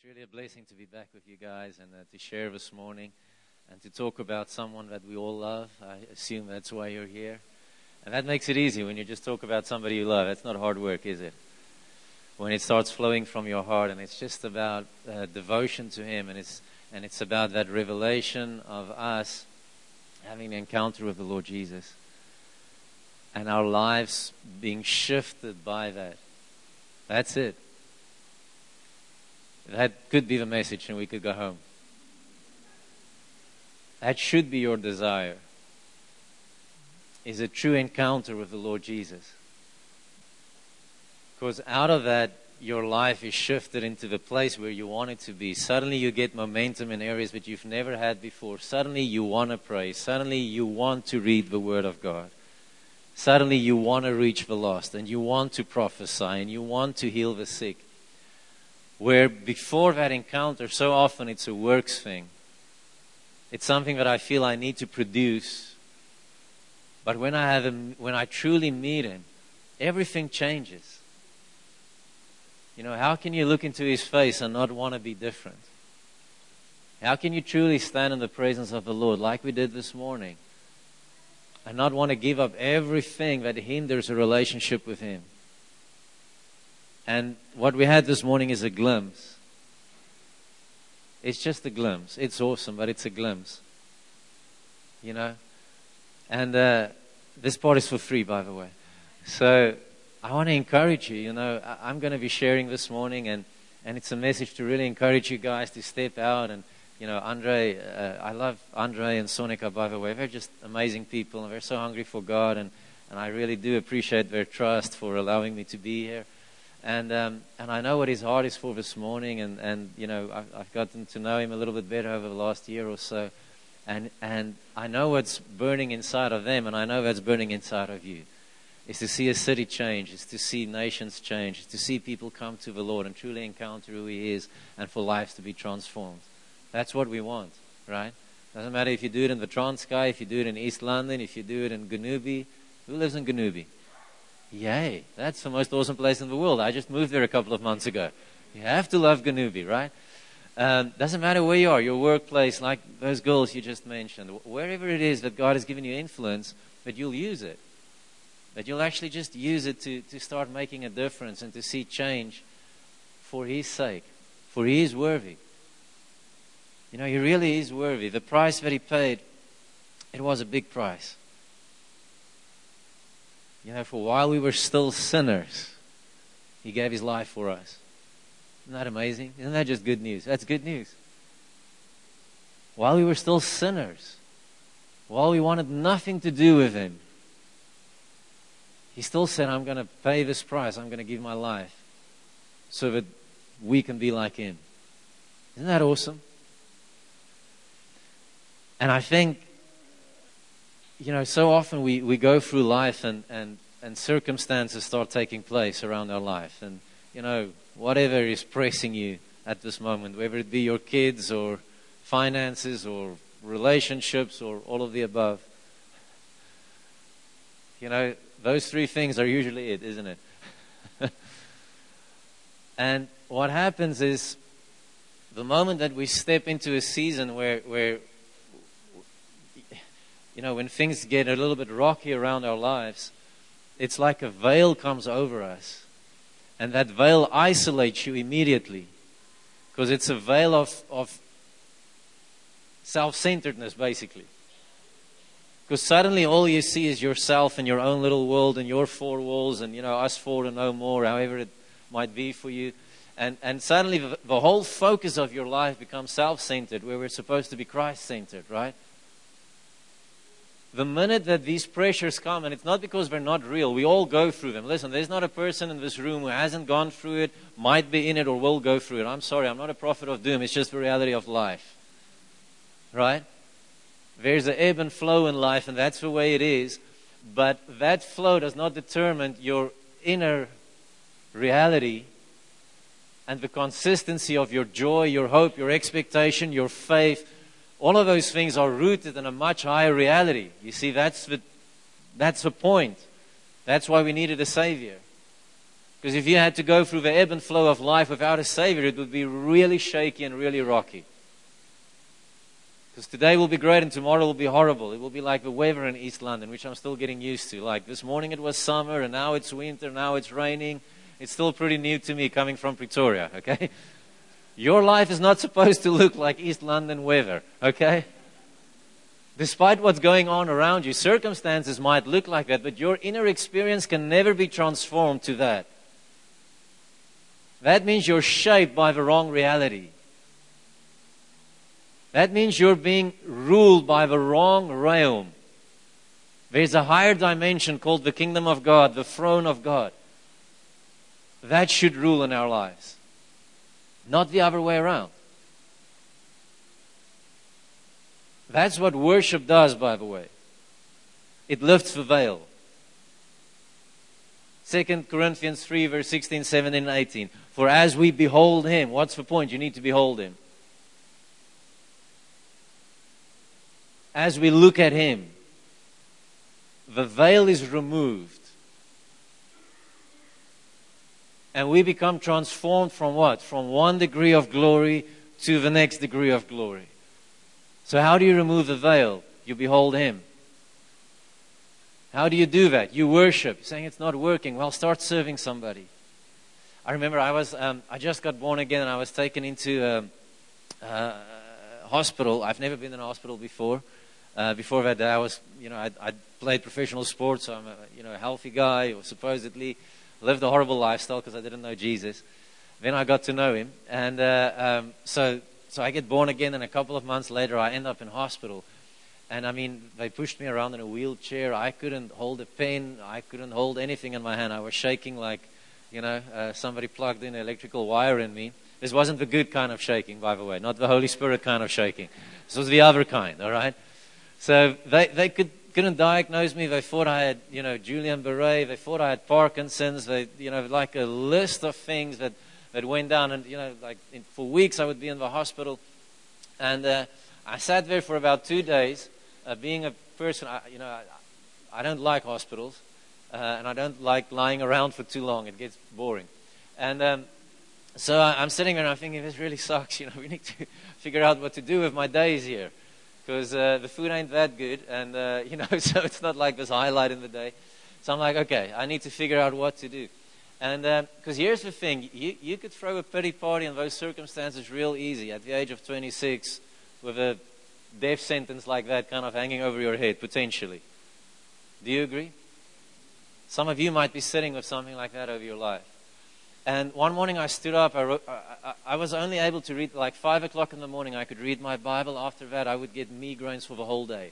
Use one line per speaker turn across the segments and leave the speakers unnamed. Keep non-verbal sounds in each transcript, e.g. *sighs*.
It's really a blessing to be back with you guys and uh, to share this morning and to talk about someone that we all love. I assume that's why you're here. And that makes it easy when you just talk about somebody you love. It's not hard work, is it? When it starts flowing from your heart and it's just about uh, devotion to Him and it's, and it's about that revelation of us having an encounter with the Lord Jesus and our lives being shifted by that. That's it. That could be the message, and we could go home. That should be your desire. Is a true encounter with the Lord Jesus. Because out of that, your life is shifted into the place where you want it to be. Suddenly you get momentum in areas that you've never had before. Suddenly you want to pray. Suddenly you want to read the Word of God. Suddenly you want to reach the lost and you want to prophesy and you want to heal the sick where before that encounter, so often it's a works thing. It's something that I feel I need to produce. But when I have him, when I truly meet him, everything changes. You know, how can you look into his face and not want to be different? How can you truly stand in the presence of the Lord like we did this morning and not want to give up everything that hinders a relationship with him? And what we had this morning is a glimpse. It's just a glimpse. It's awesome, but it's a glimpse. You know? And uh, this part is for free, by the way. So I want to encourage you. You know, I'm going to be sharing this morning, and, and it's a message to really encourage you guys to step out. And, you know, Andre, uh, I love Andre and Sonica, by the way. They're just amazing people, and they're so hungry for God. And, and I really do appreciate their trust for allowing me to be here. And, um, and I know what his heart is for this morning, and, and you know, I've, I've gotten to know him a little bit better over the last year or so. And, and I know what's burning inside of them, and I know what's burning inside of you. Is to see a city change, is to see nations change, is to see people come to the Lord and truly encounter who He is, and for lives to be transformed. That's what we want, right? Doesn't matter if you do it in the Transkei, if you do it in East London, if you do it in Gonubie. Who lives in Gonubie? Yay, that's the most awesome place in the world. I just moved there a couple of months ago. You have to love Gonubie, right? Um, doesn't matter where you are, your workplace, like those girls you just mentioned, wherever it is that God has given you influence, that you'll use it. That you'll actually just use it to, to start making a difference and to see change for His sake. For He is worthy. You know, He really is worthy. The price that He paid, it was a big price. You know, for while we were still sinners, He gave His life for us. Isn't that amazing? Isn't that just good news? That's good news. While we were still sinners, while we wanted nothing to do with Him, He still said, I'm going to pay this price. I'm going to give my life so that we can be like Him. Isn't that awesome? And I think you know, so often we, we go through life and, and, and circumstances start taking place around our life. And, you know, whatever is pressing you at this moment, whether it be your kids or finances or relationships or all of the above, you know, those three things are usually it, isn't it? *laughs* and what happens is the moment that we step into a season where, where you know, when things get a little bit rocky around our lives, it's like a veil comes over us. And that veil isolates you immediately. Because it's a veil of, of self centeredness, basically. Because suddenly all you see is yourself and your own little world and your four walls and, you know, us four and no more, however it might be for you. And, and suddenly the, the whole focus of your life becomes self centered, where we're supposed to be Christ centered, right? The minute that these pressures come, and it's not because they're not real, we all go through them. Listen, there's not a person in this room who hasn't gone through it, might be in it, or will go through it. I'm sorry, I'm not a prophet of doom. It's just the reality of life. Right? There's an ebb and flow in life, and that's the way it is. But that flow does not determine your inner reality and the consistency of your joy, your hope, your expectation, your faith all of those things are rooted in a much higher reality. You see, that's the, that's the point. That's why we needed a Savior. Because if you had to go through the ebb and flow of life without a Savior, it would be really shaky and really rocky. Because today will be great and tomorrow will be horrible. It will be like the weather in East London, which I'm still getting used to. Like this morning it was summer and now it's winter, now it's raining. It's still pretty new to me coming from Pretoria, okay? *laughs* Your life is not *laughs* supposed to look like East London weather, okay? Despite what's going on around you, circumstances might look like that, but your inner experience can never be transformed to that. That means you're shaped by the wrong reality. That means you're being ruled by the wrong realm. There's a higher dimension called the kingdom of God, the throne of God. That should rule in our lives, not the other way around. That's what worship does, by the way. It lifts the veil. 2 Corinthians 3, verse 16, 17, and 18. For as we behold him, what's the point? You need to behold him. As we look at him, the veil is removed. And we become transformed from what? From one degree of glory to the next degree of glory. So, how do you remove the veil? You behold him. How do you do that? You worship, saying it's not working. Well, start serving somebody. I remember I was um, I just got born again and I was taken into a, um, a uh, hospital. I've never been in a hospital before. Uh, before that, I was you know I, I played professional sports. So I'm a you know a healthy guy, or supposedly lived a horrible lifestyle because I didn't know Jesus. Then I got to know Him, and uh, um, so so I get born again, and a couple of months later, I end up in hospital. And I mean, they pushed me around in a wheelchair. I couldn't hold a pen. I couldn't hold anything in my hand. I was shaking like, you know, uh, somebody plugged in an electrical wire in me. This wasn't the good kind of shaking, by the way, not the Holy Spirit kind of shaking. This was the other kind, all right? So they, they could, couldn't diagnose me. They thought I had, you know, Guillain-Barré. They thought I had Parkinson's. They, you know, like a list of things that, that went down. And, you know, like in, for weeks I would be in the hospital. And uh, I sat there for about two days uh, being a person, I, you know, I, I don't like hospitals, uh, and I don't like lying around for too long. It gets boring. And um, so I, am sitting there and I'm thinking, this really sucks. *laughs* You know, we need to figure out what to do with my days here, because uh, the food ain't that good, and uh, *laughs* you know, so it's not like this highlight in the day. So I'm like, okay, I need to figure out what to do. And because um, here's the thing, you, you could throw a pity party in those circumstances real easy at the age of 26 with a death sentence like that kind of hanging over your head, potentially. Do you agree? Some of you might be sitting with something like that over your life. And one morning I stood up. I, wrote, I, I, was only able to read like five o'clock in the morning. I could read my Bible. After that, I would get migraines for the whole day.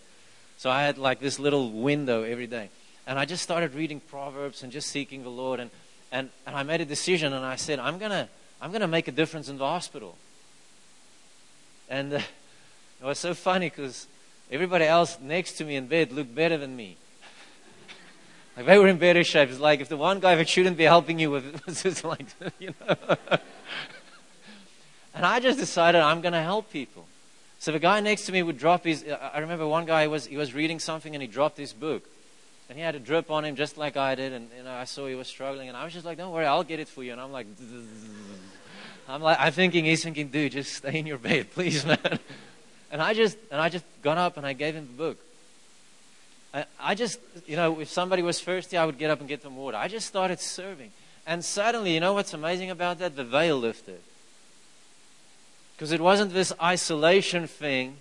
So I had like this little window every day. And I just started reading Proverbs and just seeking the Lord. And, and, and I made a decision and I said, I'm going to I'm to make a difference in the hospital. And uh, it was so funny because everybody else next to me in bed looked better than me. Like they were in better shape. It's like if the one guy that shouldn't be helping you with was *laughs* just like, you know. *laughs* and I just decided I'm going to help people. So the guy next to me would drop his. I remember one guy was he was reading something and he dropped his book, and he had a drip on him just like I did, and you know I saw he was struggling, and I was just like, "Don't worry, I'll get it for you." And I'm like, *laughs* I'm like, I'm thinking he's thinking, "Dude, just stay in your bed, please, man." And I just, and I just got up and I gave him the book. I, just, you know, if somebody was thirsty, I would get up and get them water. I just started serving. And suddenly, you know what's amazing about that? The veil lifted. Because it wasn't this isolation thing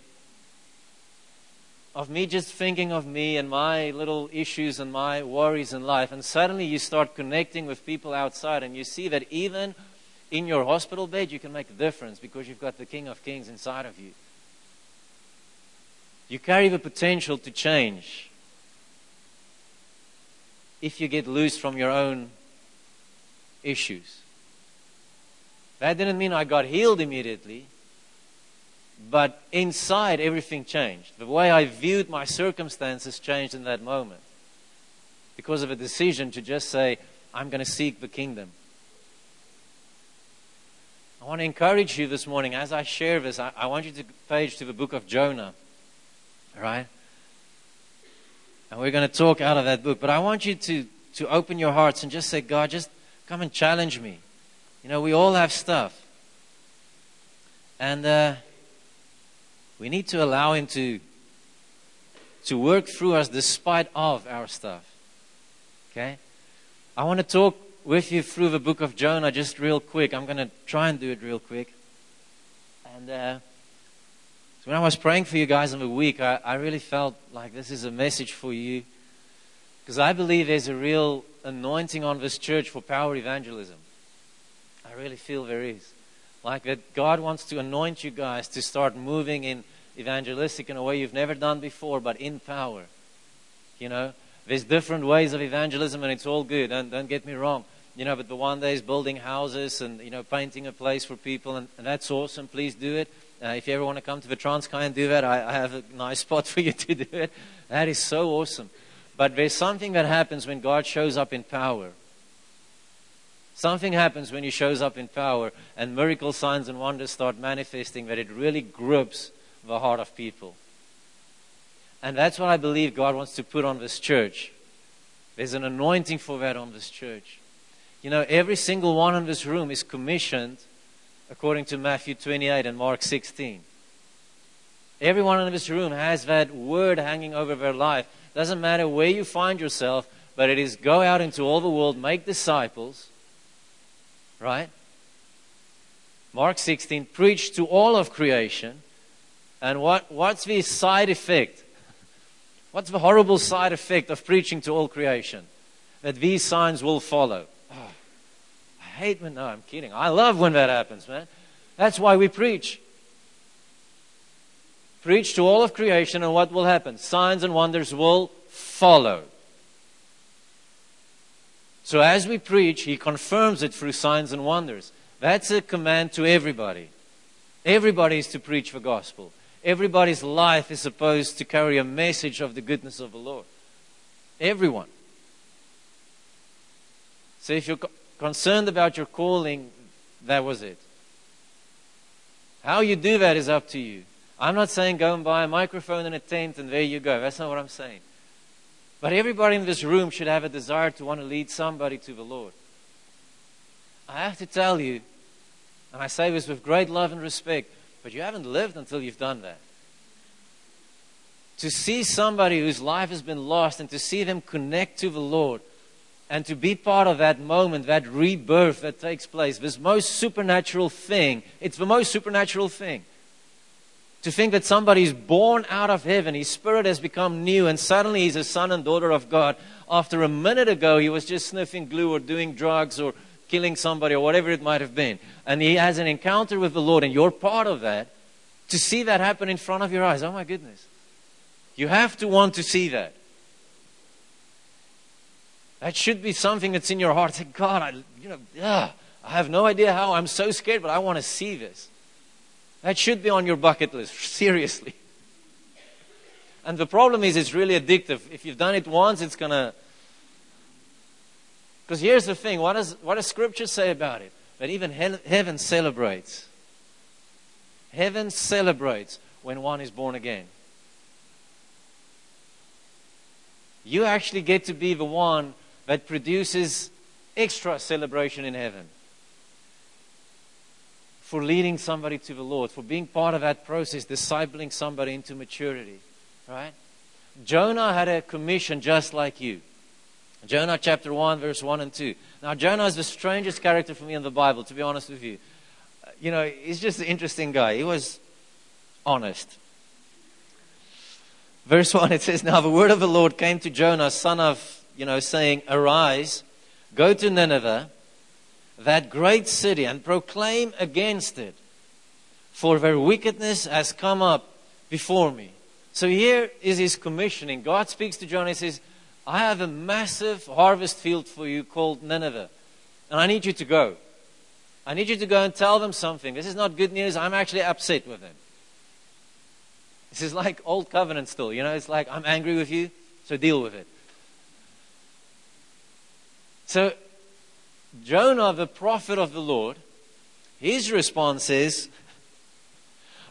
of me just thinking of me and my little issues and my worries in life. And suddenly you start connecting with people outside and you see that even in your hospital bed, you can make a difference because you've got the King of Kings inside of you. You carry the potential to change if you get loose from your own issues. That didn't mean I got healed immediately, but inside everything changed. The way I viewed my circumstances changed in that moment because of a decision to just say, I'm going to seek the kingdom. I want to encourage you this morning as I share this. I, I want you to page to the book of Jonah. Right, And we're going to talk out of that book. But I want you to, to open your hearts and just say, God, just Come and challenge me. You know, we all have stuff. And uh, we need to allow Him to, to work through us despite of our stuff. Okay? I want to talk with you through the book of Jonah just real quick. I'm going to try and do it real quick. And uh, when I was praying for you guys in the week, I, I really felt like this is a message for you. Because I believe there's a real anointing on this church for power evangelism. I really feel there is. Like that God wants to anoint you guys to start moving in evangelistic in a way you've never done before, but in power. You know, there's different ways of evangelism and it's all good. Don't, don't get me wrong. You know, but the one day is building houses and, you know, painting a place for people and, and that's awesome. Please do it. Uh, if you ever want to come to the Transkei and do that, I, I have a nice *laughs* spot for you to do it. That is so awesome. But there's something that happens when God shows up in power. Something happens when He shows up in power and miracle signs and wonders start manifesting that it really grips the heart of people. And that's what I believe God wants to put on this church. There's an anointing for that on this church. You know, every single one in this room is commissioned according to Matthew 28 and Mark 16. Everyone in this room has that word hanging over their life. Doesn't matter where you find yourself, but it is go out into all the world, make disciples, Right? Mark 16, preach to all of creation. And what, what's the side effect? What's the horrible side effect of preaching to all creation? That these signs will follow. Hate when, no, I'm kidding. I love when that happens, man. That's why we preach. Preach to all of creation, and what will happen? Signs and wonders will follow. So as we preach, he confirms it through signs and wonders. That's a command to everybody. Everybody is to preach the gospel. Everybody's life is supposed to carry a message of the goodness of the Lord. Everyone. So if you're concerned about your calling, that was it. How you do that is up to you. I'm not saying go and buy a microphone and a tent and there you go. That's not what I'm saying. But everybody in this room should have a desire to want to lead somebody to the Lord. I have to tell you, and I say this with great love and respect, but you haven't lived until you've done that. To see somebody whose life has been lost and to see them connect to the Lord and to be part of that moment, that rebirth that takes place, this most supernatural thing, it's the most supernatural thing. To think that somebody is born out of heaven, his spirit has become new, and suddenly he's a son and daughter of God. After a minute ago, he was just sniffing glue or doing drugs or killing somebody or whatever it might have been. And he has an encounter with the Lord, and you're part of that. To see that happen in front of your eyes, oh my goodness. You have to want to see that. That should be something that's in your heart. Say, God, I, you know, ugh, I have no idea how. I'm so scared, but I want to see this. That should be on your bucket list, *laughs* seriously. And the problem is, it's really addictive. If you've done it once, it's going to. Because here's the thing what does, what does Scripture say about it? That even he- heaven celebrates. Heaven celebrates when one is born again. You actually get to be the one that produces extra celebration in heaven for leading somebody to the Lord, for being part of that process, discipling somebody into maturity. Right? Jonah had a commission just like you. Jonah chapter 1, verse 1 and 2. Now, Jonah is the strangest character for me in the Bible, to be honest with you. Uh, you know, he's just an interesting guy. He was honest. Verse 1, it says, Now the word of the Lord came to Jonah, son of, you know, saying, Arise, go to Nineveh that great city and proclaim against it, for their wickedness has come up before me. So here is his commissioning. God speaks to John and says, I have a massive harvest field for you called Nineveh, and I need you to go. I need you to go and tell them something. This is not good news. I'm actually upset with them. This is like old covenant still. You know, it's like, I'm angry with you, so deal with it. So Jonah, the prophet of the Lord, his response is,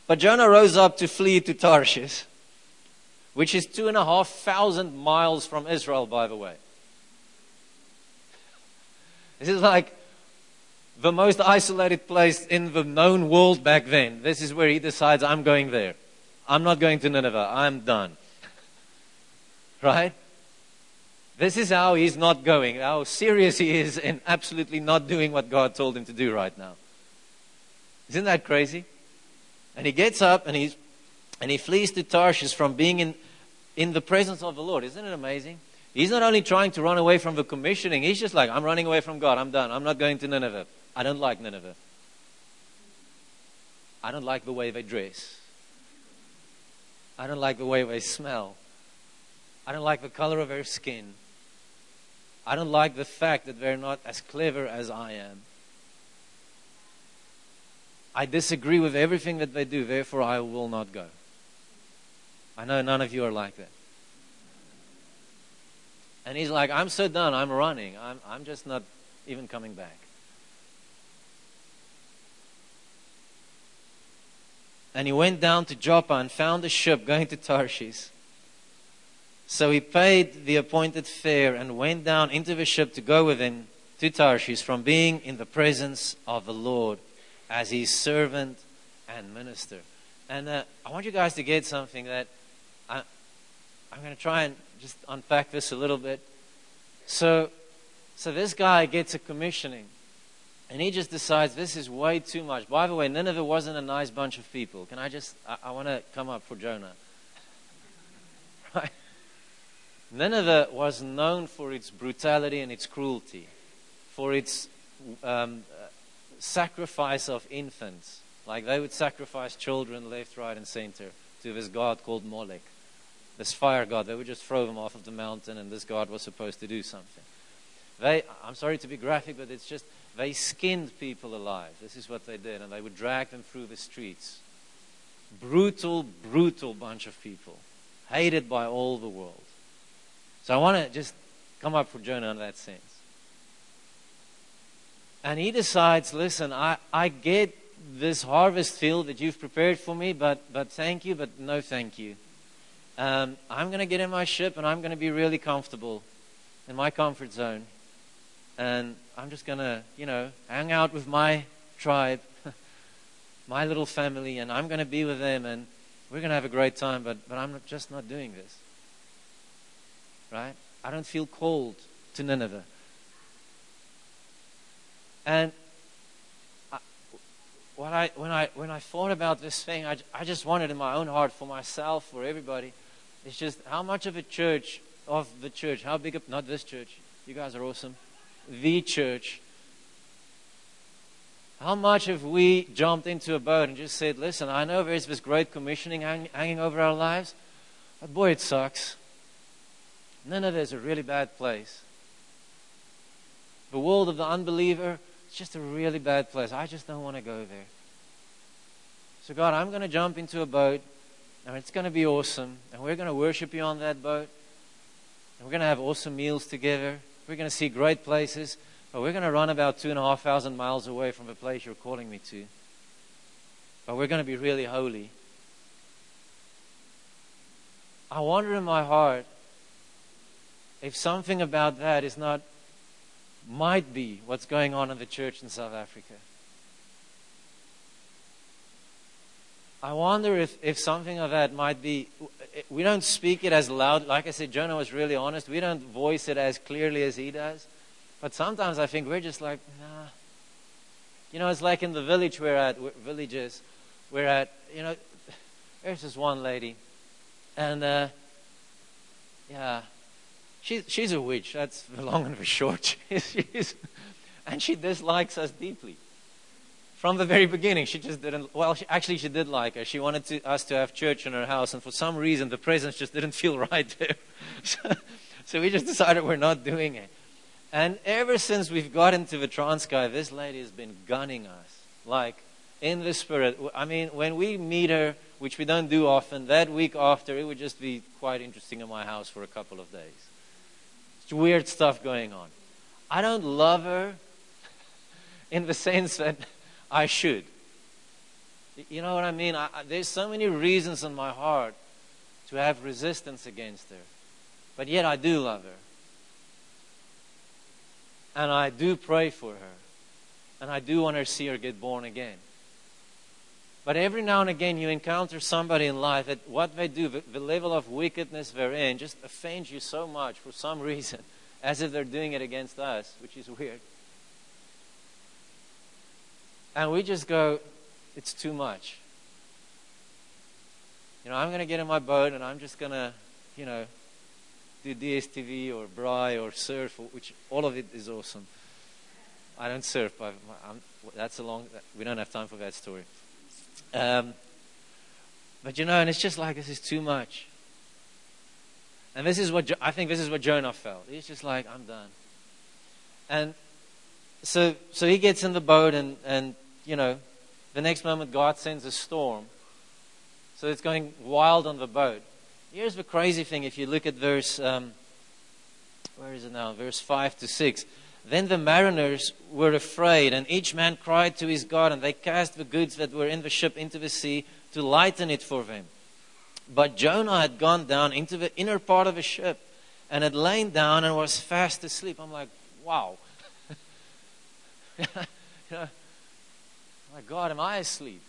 But Jonah rose up to flee to Tarshish, which is two and a half thousand miles from Israel, by the way. This is like the most isolated place in the known world back then. This is where he decides, I'm going there. I'm not going to Nineveh. I'm done. *laughs* right? This is how he's not going, how serious he is in absolutely not doing what God told him to do right now. Isn't that crazy? And he gets up and he's and he flees to Tarshish from being in, in the presence of the Lord. Isn't it amazing? He's not only trying to run away from the commissioning, he's just like, I'm running away from God. I'm done. I'm not going to Nineveh. I don't like Nineveh. I don't like the way they dress. I don't like the way they smell. I don't like the color of their skin. I don't like the fact that they're not as clever as I am. I disagree with everything that they do, therefore I will not go. I know none of you are like that. And he's like, I'm so done, I'm running. I'm, I'm just not even coming back. And he went down to Joppa and found a ship going to Tarshish. So he paid the appointed fare and went down into the ship to go with him to Tarshish from being in the presence of the Lord as his servant and minister. And uh, I want you guys to get something that I, I'm going to try and just unpack this a little bit. So, so this guy gets a commissioning. And he just decides this is way too much. By the way, Nineveh wasn't a nice bunch of people. Can I just, I, I want to come up for Jonah. *laughs* Right? Nineveh was known for its brutality and its cruelty, for its um, sacrifice of infants. Like they would sacrifice children left, right, and center to this god called Molech, this fire god. They would just throw them off of the mountain, and this god was supposed to do something. They, I'm sorry to be graphic, but it's just they skinned people alive. This is what they did, and they would drag them through the streets. Brutal, brutal bunch of people, hated by all the world. So I want to just come up for Jonah in that sense. And he decides, listen, I, I get this harvest field that you've prepared for me, but, but thank you, but no thank you. Um, I'm going to get in my ship and I'm going to be really comfortable in my comfort zone and I'm just going to, you know, hang out with my tribe, *laughs* my little family, and I'm going to be with them, and we're going to have a great time, but, but I'm just not doing this. Right? I don't feel called to Nineveh. And I, what I, when, I, when I thought about this thing, I, I just wanted in my own heart for myself, for everybody, it's just how much of a church, of the church, how big, a, not this church, you guys are awesome the church. How much have we jumped into a boat and just said, listen, I know there's this great commissioning hang, hanging over our lives, but boy, it sucks. Nineveh is a really bad place. The world of the unbeliever, it's just a really bad place. I just don't want to go there. So, God, I'm going to jump into a boat, and it's going to be awesome, and we're going to worship you on that boat, and we're going to have awesome meals together. We're going to see great places, but we're going to run about two and a half thousand miles away from the place you're calling me to. But we're going to be really holy. I wonder in my heart if something about that is not, might be what's going on in the church in South Africa. I wonder if, if something of that might be, we don't speak it as loud. Like I said, Jonah was really honest. We don't voice it as clearly as he does. But sometimes I think we're just like, nah. You know, it's like in the village we're at, villages, we're at, you know, *sighs* there's this one lady. And, uh, yeah, she's, she's a witch. That's the long and the short. *laughs* she's, and she dislikes us deeply from the very beginning. She just didn't, well, she, actually, she did like us. She wanted to, us to have church in her house, and for some reason, the presence just didn't *laughs* feel right there. so, so we just decided we're not doing it. And ever since we've got into the Transkei, this lady has been gunning us. Like, in the spirit. I mean, when we meet her, which we don't do often, that week after, it would just be quite interesting in my house for a couple of days. Weird stuff going on. I don't love her *laughs* in the sense that I should. You know what I mean? I, there's so many reasons in my heart to have resistance against her. But yet I do love her. And I do pray for her. And I do want to see her get born again. But every now and again, you encounter somebody in life that what they do, the, the level of wickedness they're in, just offends you so much for some *laughs* reason, as if they're doing it against us, which is weird. And we just go, it's too much. You know, I'm going to get in my boat and I'm just going to, you know, do DSTV or braai or surf, which all of it is awesome. I don't surf, but that's a long, we don't have time for that story. Um, but you know, and it's just like this is too much. And this is what I think. This is what Jonah felt. He's just like, I'm done. And so, so he gets in the boat, and and you know, the next moment God sends a storm. So it's going wild on the boat. Here's the crazy thing: if you look at verse, um, where is it now? Verse five to six. Then the mariners were afraid, and each man cried to his God, and they cast the goods that were in the ship into the sea to lighten it for them. But Jonah had gone down into the inner part of the ship and had lain down and was fast asleep. I'm like, wow. *laughs* my God, am I asleep?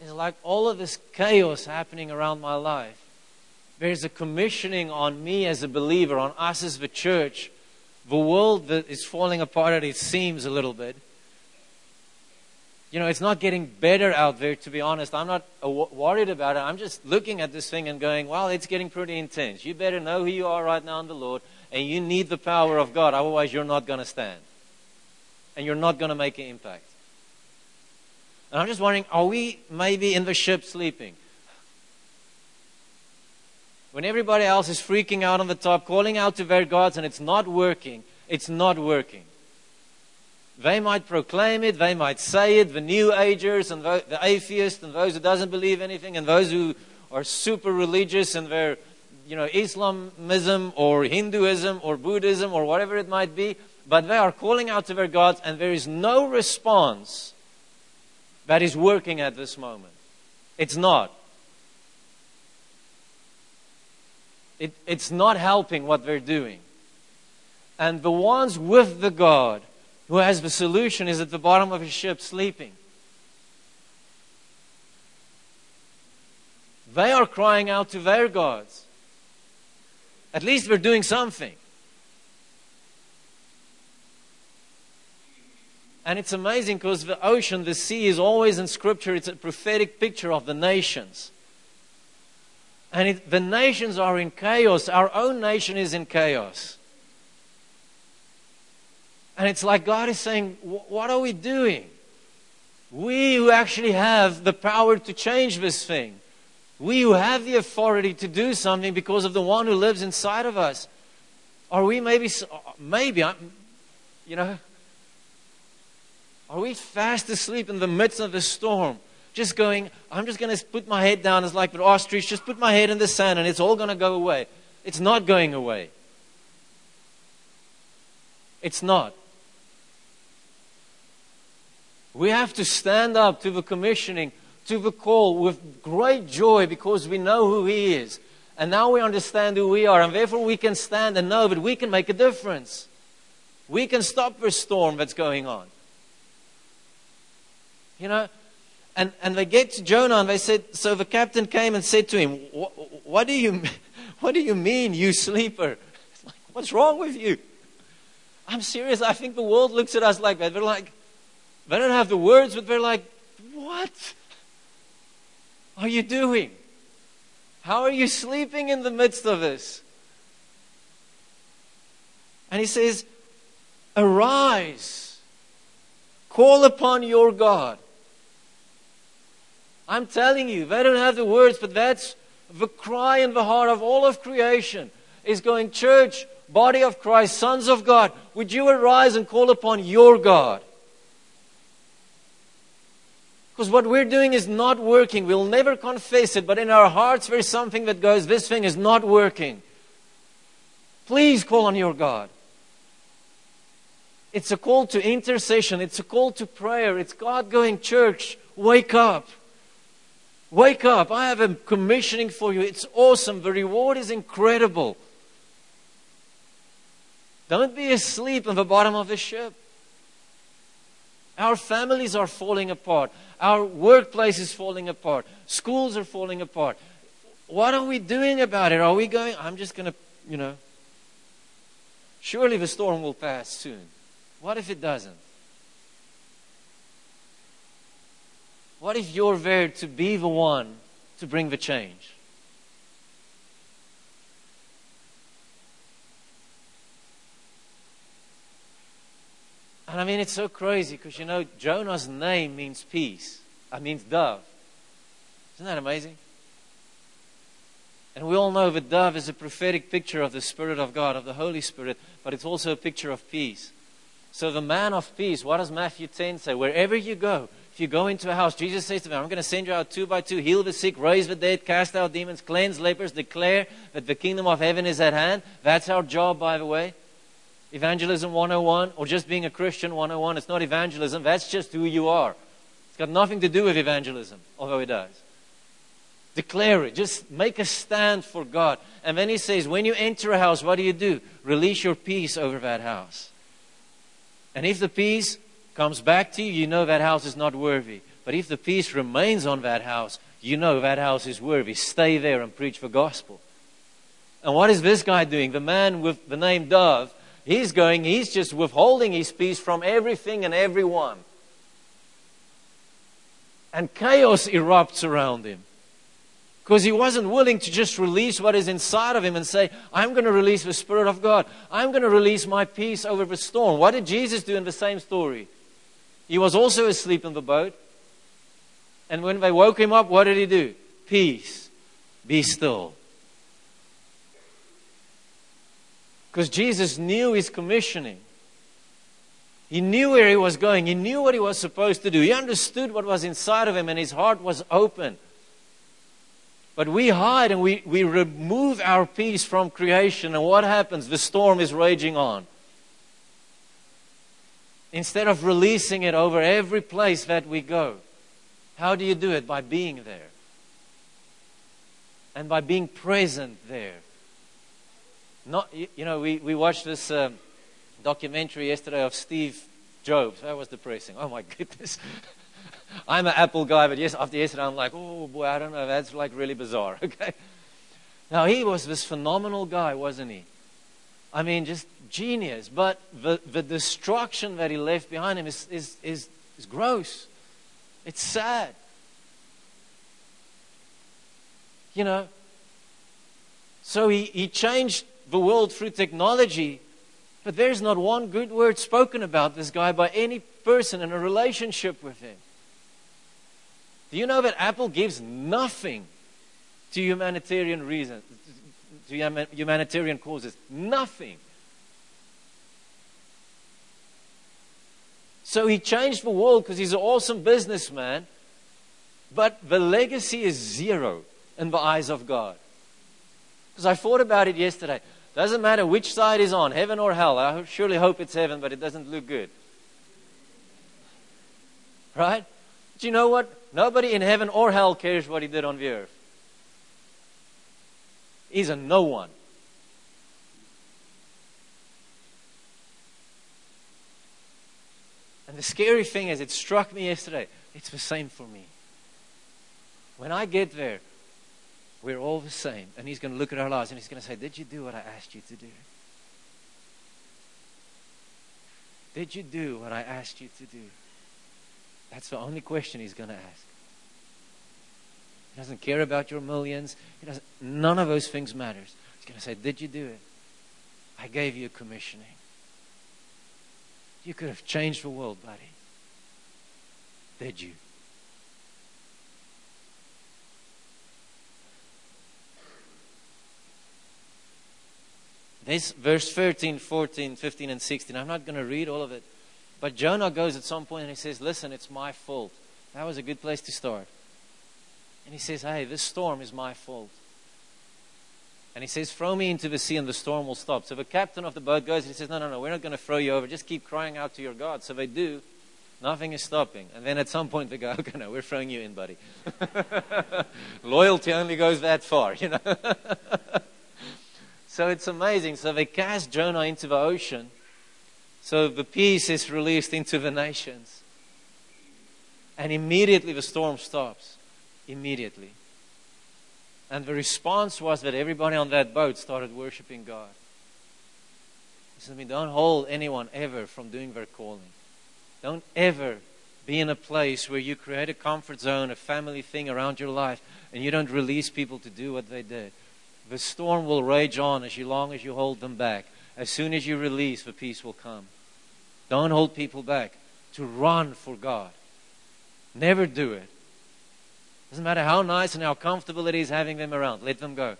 It's like all of this chaos happening around my life there's a commissioning on me as a believer, on us as the church. The world that is falling apart at its seams a little bit. You know, it's not getting better out there, to be honest. I'm not worried about it. I'm just looking at this thing and going, well, it's getting pretty intense. You better know who you are right now in the Lord, and you need the power of God. Otherwise, you're not going to stand. And you're not going to make an impact. And I'm just wondering, are we maybe in the ship sleeping? When everybody else is freaking out on the top, calling out to their gods, and it's not working, it's not working. They might proclaim it, they might say it, the New Agers and the atheists and those who doesn't believe anything and those who are super religious and they're, you know, Islamism or Hinduism or Buddhism or whatever it might be, but they are calling out to their gods and there is no response that is working at this moment. It's not. It, it's not helping what they're doing. And the ones with the God who has the solution is at the bottom of his ship sleeping. They are crying out to their gods. At least they're doing something. And it's amazing because the ocean, the sea, is always in Scripture, it's a prophetic picture of the nations. And it, the nations are in chaos. Our own nation is in chaos. And it's like God is saying, What are we doing? We who actually have the power to change this thing, we who have the authority to do something because of the one who lives inside of us, are we maybe, uh, uh, maybe, you know, are we fast asleep in the midst of the storm? Just going, I'm just going to put my head down. It's like the ostrich, just put my head in the sand and it's all going to go away. It's not going away. It's not. We have to stand up to the commissioning, to the call with great joy because we know who He is. And now we understand who we are. And therefore we can stand and know that we can make a difference. We can stop the storm that's going on. You know, and, and they get to Jonah and they said, so the captain came and said to him, what do you, *laughs* what do you mean, you sleeper? Like, What's wrong with you? I'm serious. I think the world looks at us like that. They're like, they don't have the words, but they're like, what are you doing? How are you sleeping in the midst of this? And he says, Arise, call upon your God. I'm telling you, they don't have the words, but that's the cry in the heart of all of creation is going, Church, body of Christ, sons of God, would you arise and call upon your God? Because what we're doing is not working. We'll never confess it, but in our hearts there's something that goes, This thing is not working. Please call on your God. It's a call to intercession, it's a call to prayer. It's God going, Church, wake up. Wake up. I have a commissioning for you. It's awesome. The reward is incredible. Don't be asleep on the bottom of the ship. Our families are falling apart. Our workplace is falling apart. Schools are falling apart. What are we doing about it? Are we going, I'm just going to, you know, surely the storm will pass soon. What if it doesn't? What if you're there to be the one to bring the change? And I mean, it's so crazy because you know, Jonah's name means peace. I means dove. Isn't that amazing? And we all know that dove is a prophetic picture of the Spirit of God, of the Holy Spirit, but it's also a picture of peace. So the man of peace, what does Matthew 10 say? Wherever you go, if you go into a house, Jesus says to them, I'm going to send you out two by two, heal the sick, raise the dead, cast out demons, cleanse lepers, declare that the kingdom of heaven is at hand. That's our job, by the way. Evangelism 101, or just being a Christian 101, it's not evangelism, that's just who you are. It's got nothing to do with evangelism, although it does. Declare it. Just make a stand for God. And then he says, when you enter a house, what do you do? Release your peace over that house. And if the peace comes back to you, you know that house is not worthy. But if the peace remains on that house, you know that house is worthy. Stay there and preach the gospel. And what is this guy doing? The man with the name Dove, he's going, he's just withholding his peace from everything and everyone. And chaos erupts around him. Because he wasn't willing to just release what is inside of him and say, I'm going to release the Spirit of God. I'm going to release my peace over the storm. What did Jesus do in the same story? He was also asleep in the boat. And when they woke him up, what did he do? Peace. Be still. Because Jesus knew his commissioning. He knew where he was going. He knew what he was supposed to do. He understood what was inside of him, and his heart was open. But we hide and we, we remove our peace from creation, and what happens? The storm is raging on. Instead of releasing it over every place that we go, how do you do it? By being there. And by being present there. Not, you know, we, we watched this um, documentary yesterday of Steve Jobs. That was depressing. Oh my *laughs* goodness. I'm an Apple guy, but yes, after yesterday, I'm like, oh boy, I don't know. That's like really bizarre. *laughs* Okay. Now, he was this phenomenal guy, wasn't he? I mean, just genius. But the, the destruction that he left behind him is, is, is, is gross. It's sad. You know? So he, he changed the world through technology, but there's not one good word spoken about this guy by any person in a relationship with him. Do you know that Apple gives nothing to humanitarian reasons, to humanitarian causes? Nothing. So he changed the world because he's an awesome businessman, but the legacy is zero in the eyes of God. Because I thought about it yesterday. Doesn't matter which side is on, heaven or hell. I surely hope it's heaven, but it doesn't look good. Right? Do you know what? Nobody in heaven or hell cares what he did on the earth. He's a no one. And the scary thing is, it struck me yesterday. It's the same for me. When I get there, we're all the same. And He's going to look at our lives and He's going to say, Did you do what I asked you to do? Did you do what I asked you to do? That's the only question He's going to ask. He doesn't care about your millions. He doesn't, none of those things matters. He's going to say, Did you do it? I gave you a commissioning. You could have changed the world, buddy. Did you? This verse 13, 14, 15, and 16. I'm not going to read all of it. But Jonah goes at some point and he says, Listen, it's my fault. That was a good place to start. And he says, Hey, this storm is my fault. And he says, Throw me into the sea and the storm will stop. So the captain of the boat goes and he says, No, no, no, we're not going to throw you over. Just keep crying out to your God. So they do. Nothing is stopping. And then at some point they go, *laughs* Okay, no, we're throwing you in, buddy. *laughs* Loyalty only goes that far, you know. *laughs* So it's amazing. So they cast Jonah into the ocean. So the peace is released into the nations. And immediately the storm stops. Immediately. And the response was that everybody on that boat started worshiping God. Listen to me, don't hold anyone ever from doing their calling. Don't ever be in a place where you create a comfort zone, a family thing around your life, and you don't release people to do what they did. The storm will rage on as long as you hold them back. As soon as you release, the peace will come. Don't hold people back. To run for God. Never do it. Doesn't matter how nice and how comfortable it is having them around. Let them go.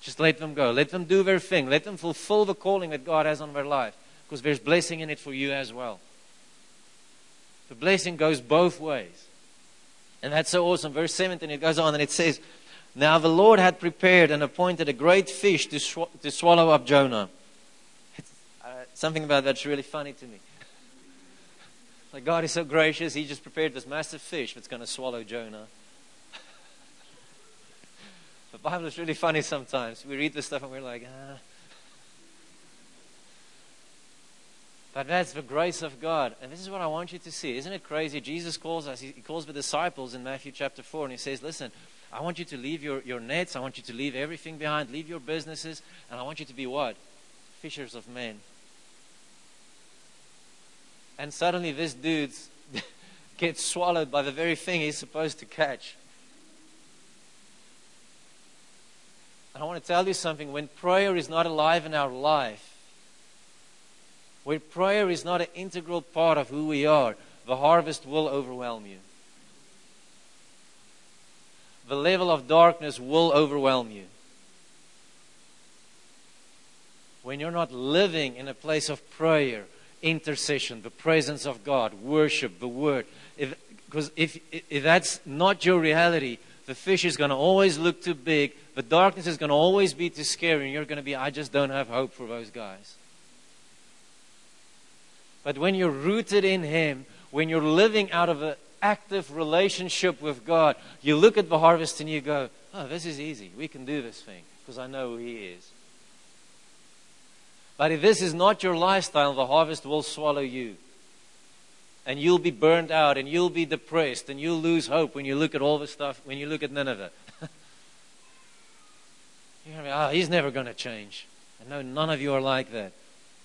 Just let them go. Let them do their thing. Let them fulfill the calling that God has on their life. Because there's blessing in it for you as well. The blessing goes both ways. And that's so awesome. Verse 17, it goes on and it says, Now the Lord had prepared and appointed a great fish to, sw- to swallow up Jonah. *laughs* Uh, something about that's really funny to me. *laughs* like God is so gracious, He just prepared this massive fish that's going to swallow Jonah. Bible is really funny sometimes. We read this stuff and we're like, ah. But that's the grace of God. And this is what I want you to see. Isn't it crazy? Jesus calls us, he calls the disciples in Matthew chapter 4, and he says, Listen, I want you to leave your, your nets, I want you to leave everything behind, leave your businesses, and I want you to be what? Fishers of men. And suddenly this dude *laughs* gets swallowed by the very thing he's supposed to catch. And I want to tell you something when prayer is not alive in our life, when prayer is not an integral part of who we are, the harvest will overwhelm you. The level of darkness will overwhelm you. When you're not living in a place of prayer, intercession, the presence of God, worship, the Word, if, because if, if that's not your reality, the fish is going to always look too big. The darkness is going to always be too scary. And you're going to be, I just don't have hope for those guys. But when you're rooted in Him, when you're living out of an active relationship with God, you look at the harvest and you go, oh, this is easy. We can do this thing because I know who He is. But if this is not your lifestyle, the harvest will swallow you and you'll be burned out and you'll be depressed and you'll lose hope when you look at all the stuff, when you look at Nineveh. You're going to be, oh, he's never going to change. I know none of you are like that,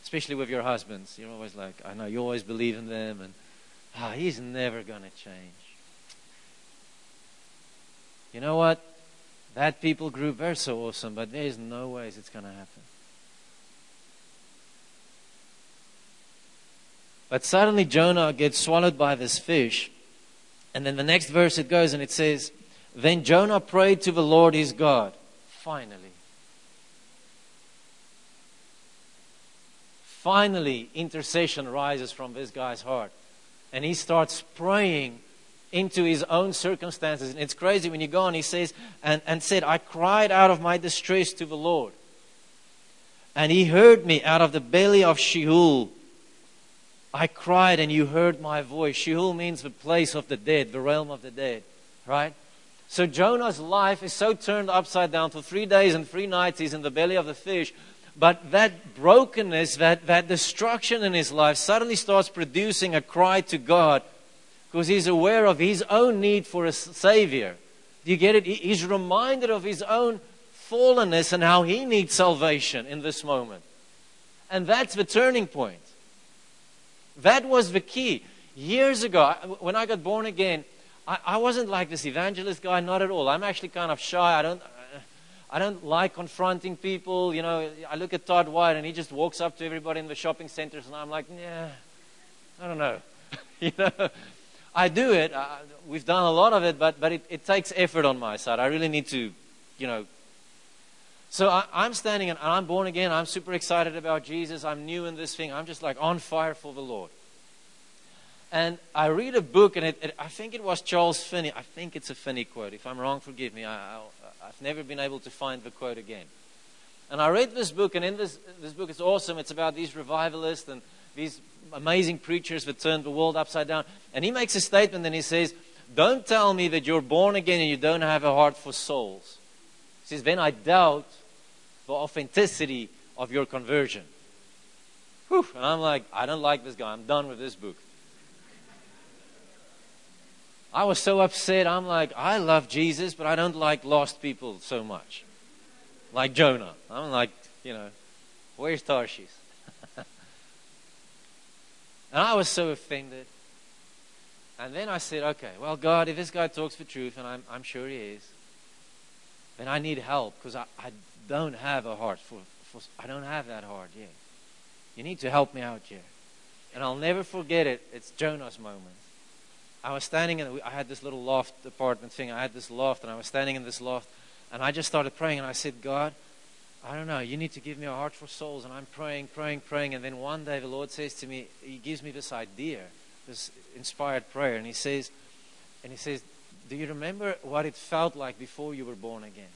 especially with your husbands. You're always like, I know you always believe in them, and ah, oh, he's never going to change. You know what? That people group, they're so awesome, but there's no ways it's going to happen. But suddenly Jonah gets swallowed by this fish. And then the next verse it goes and it says, Then Jonah prayed to the Lord his God. Finally. Finally, intercession rises from this guy's heart. And he starts praying into his own circumstances. And it's crazy when you go on, he says, and, and said, I cried out of my distress to the Lord. And he heard me out of the belly of Sheol. I cried and you heard my voice. Sheol means the place of the dead, the realm of the dead, right? So Jonah's life is so turned upside down. For three days and three nights, he's in the belly of the fish. But that brokenness, that, that destruction in his life suddenly starts producing a cry to God because he's aware of his own need for a Savior. Do you get it? He's reminded of his own fallenness and how he needs salvation in this moment. And that's the turning point. That was the key. Years ago, when I got born again, I, I wasn't like this evangelist guy, not at all. I'm actually kind of shy. I don't, I don't like confronting people. You know, I look at Todd White and he just walks up to everybody in the shopping centers, and I'm like, yeah, I don't know. *laughs* you know, I do it. I, we've done a lot of it, but but it, it takes effort on my side. I really need to, you know, so I, am standing and I'm born again. I'm super excited about Jesus. I'm new in this thing. I'm just like on fire for the Lord. And I read a book, and it, it, I think it was Charles Finney. I think it's a Finney quote. If I'm wrong, forgive me. I, have never been able to find the quote again. And I read this book, and in this, this book, it's awesome. It's about these revivalists and these amazing preachers that turned the world upside down. And he makes a statement, and he says, Don't tell me that you're born again and you don't have a heart for souls. He says, Then I doubt the authenticity of your conversion. Whew. And I'm like, I don't like this guy. I'm done with this book. I was so upset. I'm like, I love Jesus, but I don't like lost people so much. Like Jonah. I'm like, you know, where's Tarshish? *laughs* and I was so offended. And then I said, okay, well, God, if this guy talks the truth, and I'm, I'm sure he is, then I need help because I, I don't have a heart for, for, I don't have that heart yet. You need to help me out here. And I'll never forget it. It's Jonah's moment. I was standing in, I had this little loft apartment thing. I had this loft, and I was standing in this loft, and I just started praying, and I said, God, I don't know, you need to give me a heart for souls. And I'm praying, praying, praying. And then one day the Lord says to me, He gives me this idea, this inspired prayer. And He says, and He says, Do you remember what it felt like before you were born again?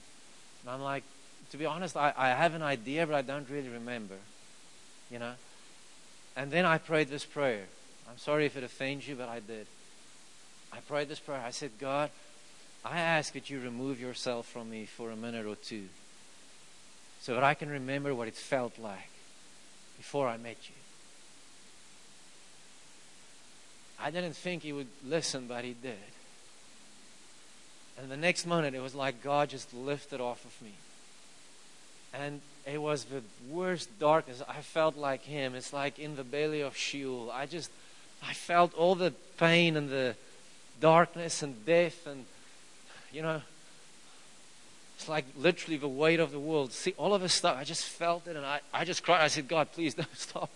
And I'm like, To be honest, I, I have an idea, but I don't really remember you know. And then I prayed this prayer. I'm sorry if it offends you, but I did. I prayed this prayer. I said, God, I ask that you remove yourself from me for a minute or two so that I can remember what it felt like before I met you. I didn't think he would listen, but he did. And the next moment, it was like God just lifted off of me. And it was the worst darkness. I felt like him. It's like in the belly of Sheol. I just, I felt all the pain and the darkness and death and, you know, it's like literally the weight of the world. See, all of this stuff, I just felt it and I, I just cried. I said, God, please *laughs* don't stop.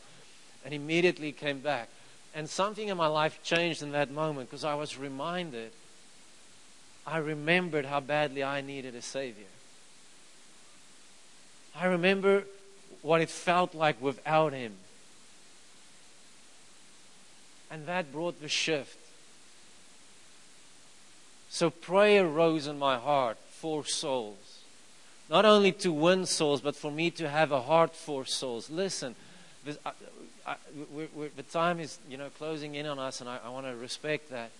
And immediately came back. And something in my life changed in that moment because I was reminded, I remembered how badly I needed a Savior. I remember what it felt like without Him. And that brought the shift. So prayer rose in my heart for souls. Not only to win souls, but for me to have a heart for souls. Listen, this, I, I, we're, we're, the time is you know closing in on us, and I, I want to respect that.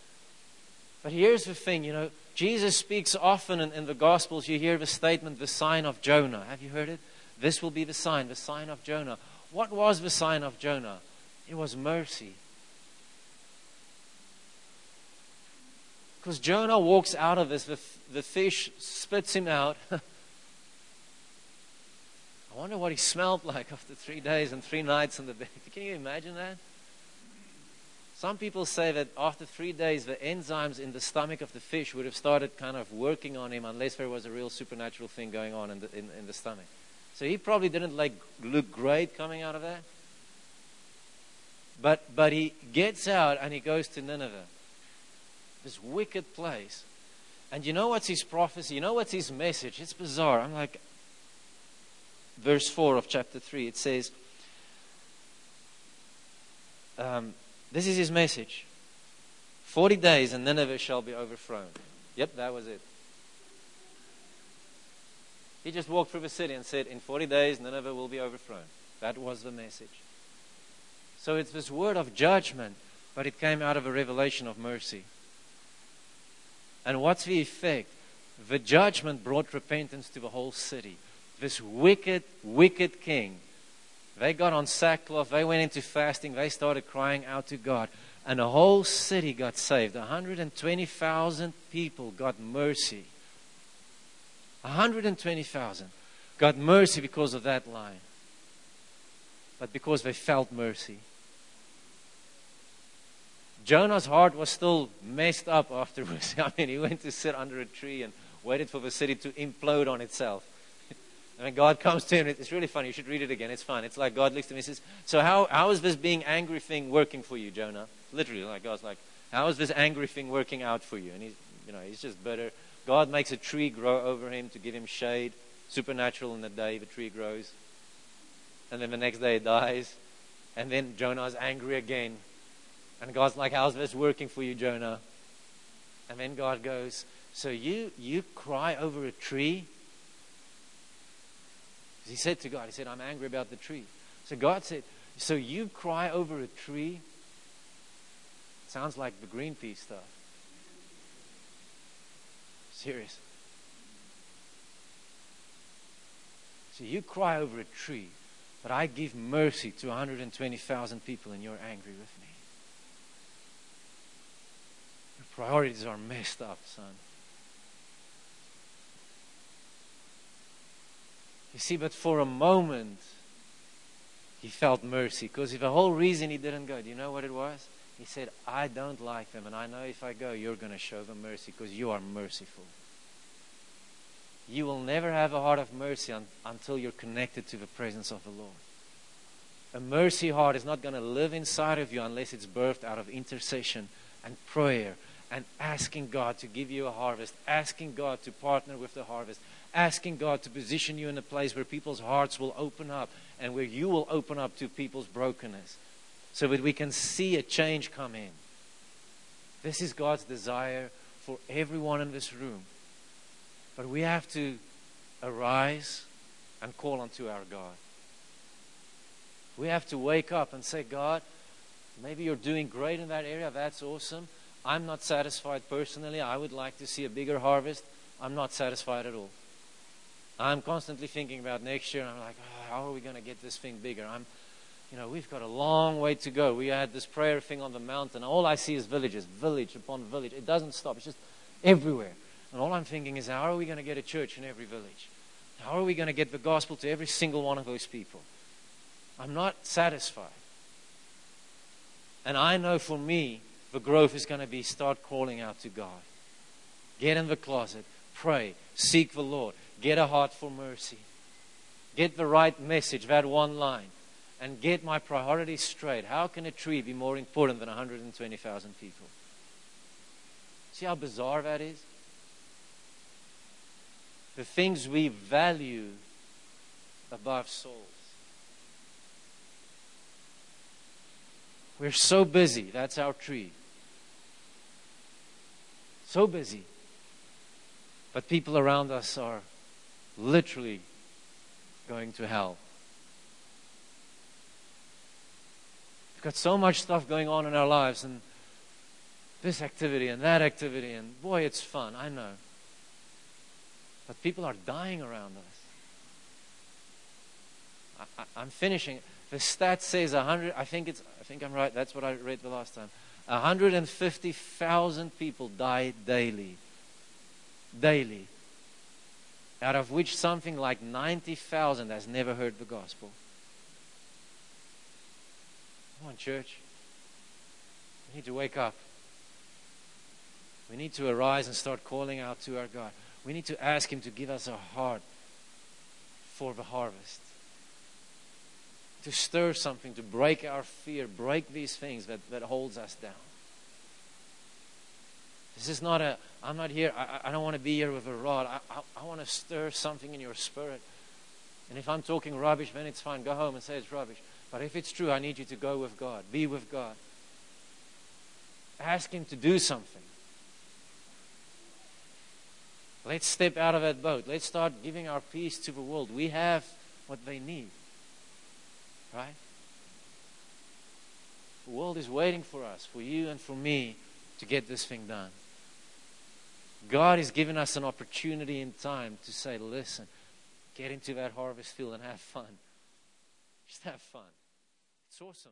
But here's the thing, you know, Jesus speaks often in, in, the Gospels. You hear the statement, the sign of Jonah. Have you heard it? This will be the sign, the sign of Jonah. What was the sign of Jonah? It was mercy. Because Jonah walks out of this, the, the fish spits him out. *laughs* I wonder what he smelled like *laughs* after three days and three nights in the bed. Can you imagine that? Some people say that after three days, the enzymes in the stomach of the fish would have started kind of working on him unless there was a real supernatural thing going on in the, in, in the stomach. So he probably didn't like look great coming out of that. But but he gets out and he goes to Nineveh. This wicked place. And you know what's his prophecy? You know what's his message? It's bizarre. I'm like verse 4 of chapter 3. It says, um, this is his message. 40 days and Nineveh shall be overthrown. Yep, that was it. He just walked through the city and said, In 40 days, Nineveh will be overthrown. That was the message. So it's this word of judgment, but it came out of a revelation of mercy. And what's the effect? The judgment brought repentance to the whole city. This wicked, wicked king they got on sackcloth, they went into fasting, they started crying out to God. And the whole city got saved. 120,000 people got mercy. 120,000 got mercy because of that line. But because they felt mercy. Jonah's heart was still messed up afterwards. *laughs* I mean, he went to sit under a tree and waited for the city to implode on itself. And God *laughs* comes to him. It's really funny. You should read it again. It's fun. It's like God looks to him and says, So, how, how is this being angry thing working for you, Jonah? Literally, like God's like, How is this angry thing working out for you? And he's, you know, he's just bitter. God makes a tree grow over him to give him shade. Supernatural in the day, the tree grows. And then the next day it dies. And then Jonah's angry again. And God's like, How's this working for you, Jonah? And then God goes, So you, you cry over a tree he said to God, He said, I'm angry about the tree. So God said, So you cry over a tree? Sounds like the Greenpeace stuff. Serious. So you cry over a tree, but I give mercy to 120,000 people and you're angry with me. Your priorities are messed up, son. You see, but for a moment, he felt mercy. Because if the whole reason he didn't go, do you know what it was? He said, I don't like them, and I know if I go, you're going to show them mercy because you are merciful. You will never have a heart of mercy un- until you're connected to the presence of the Lord. A mercy heart is not going to live inside of you unless it's birthed out of intercession and prayer and asking God to give you a harvest, asking God to partner with the harvest, asking God to position you in a place where people's hearts will open up and where you will open up to people's brokenness so that we can see a change come in. This is God's desire for everyone in this room. But we have to arise and call unto our God. We have to wake up and say, God, maybe you're doing great in that area. That's awesome. I'm not satisfied personally. I would like to see a bigger harvest. I'm not satisfied at all. I'm constantly thinking about next year, I'm like, oh, how are we going to get this thing bigger? I'm, you know, we've got a long way to go. We had this prayer thing on the mountain. All I see is villages, village upon village. It doesn't stop. It's just everywhere. And all I'm thinking is, how are we going to get a church in every village? How are we going to get the gospel to every single one of those people? I'm not satisfied. And I know for me, the growth is going to be start calling out to God. Get in the closet, pray, seek the Lord, get a heart for mercy, get the right message, that one line, and get my priorities straight. How can a tree be more important than 120,000 people? See how bizarre that is? The things we value above souls. We're so busy. That's our tree. So busy. But people around us are literally going to hell. We've got so much stuff going on in our lives, and this activity and that activity, and boy, it's fun, I know. But people are dying around us. I, am finishing. The stat says 100, I think, it's, I think I'm right, that's what I read the last time. 150,000 people die daily. Daily. Out of which something like 90,000 has never heard the gospel. Come on, church. We need to wake up. We need to arise and start calling out to our God. We need to ask Him to give us a heart for the harvest. To stir something, to break our fear, break these things that, that holds us down. This is not a, I'm not here, I, I don't want to be here with a rod. I, I, I want to stir something in your spirit. And if I'm talking rubbish, then it's fine. Go home and say it's rubbish. But if it's true, I need you to go with God, be with God. Ask Him to do something. Let's step out of that boat. Let's start giving our peace to the world. We have what they need. Right? The world is waiting for us, for you and for me, to get this thing done. God has given us an opportunity in time to say, listen, get into that harvest field and have fun. Just have fun. It's awesome.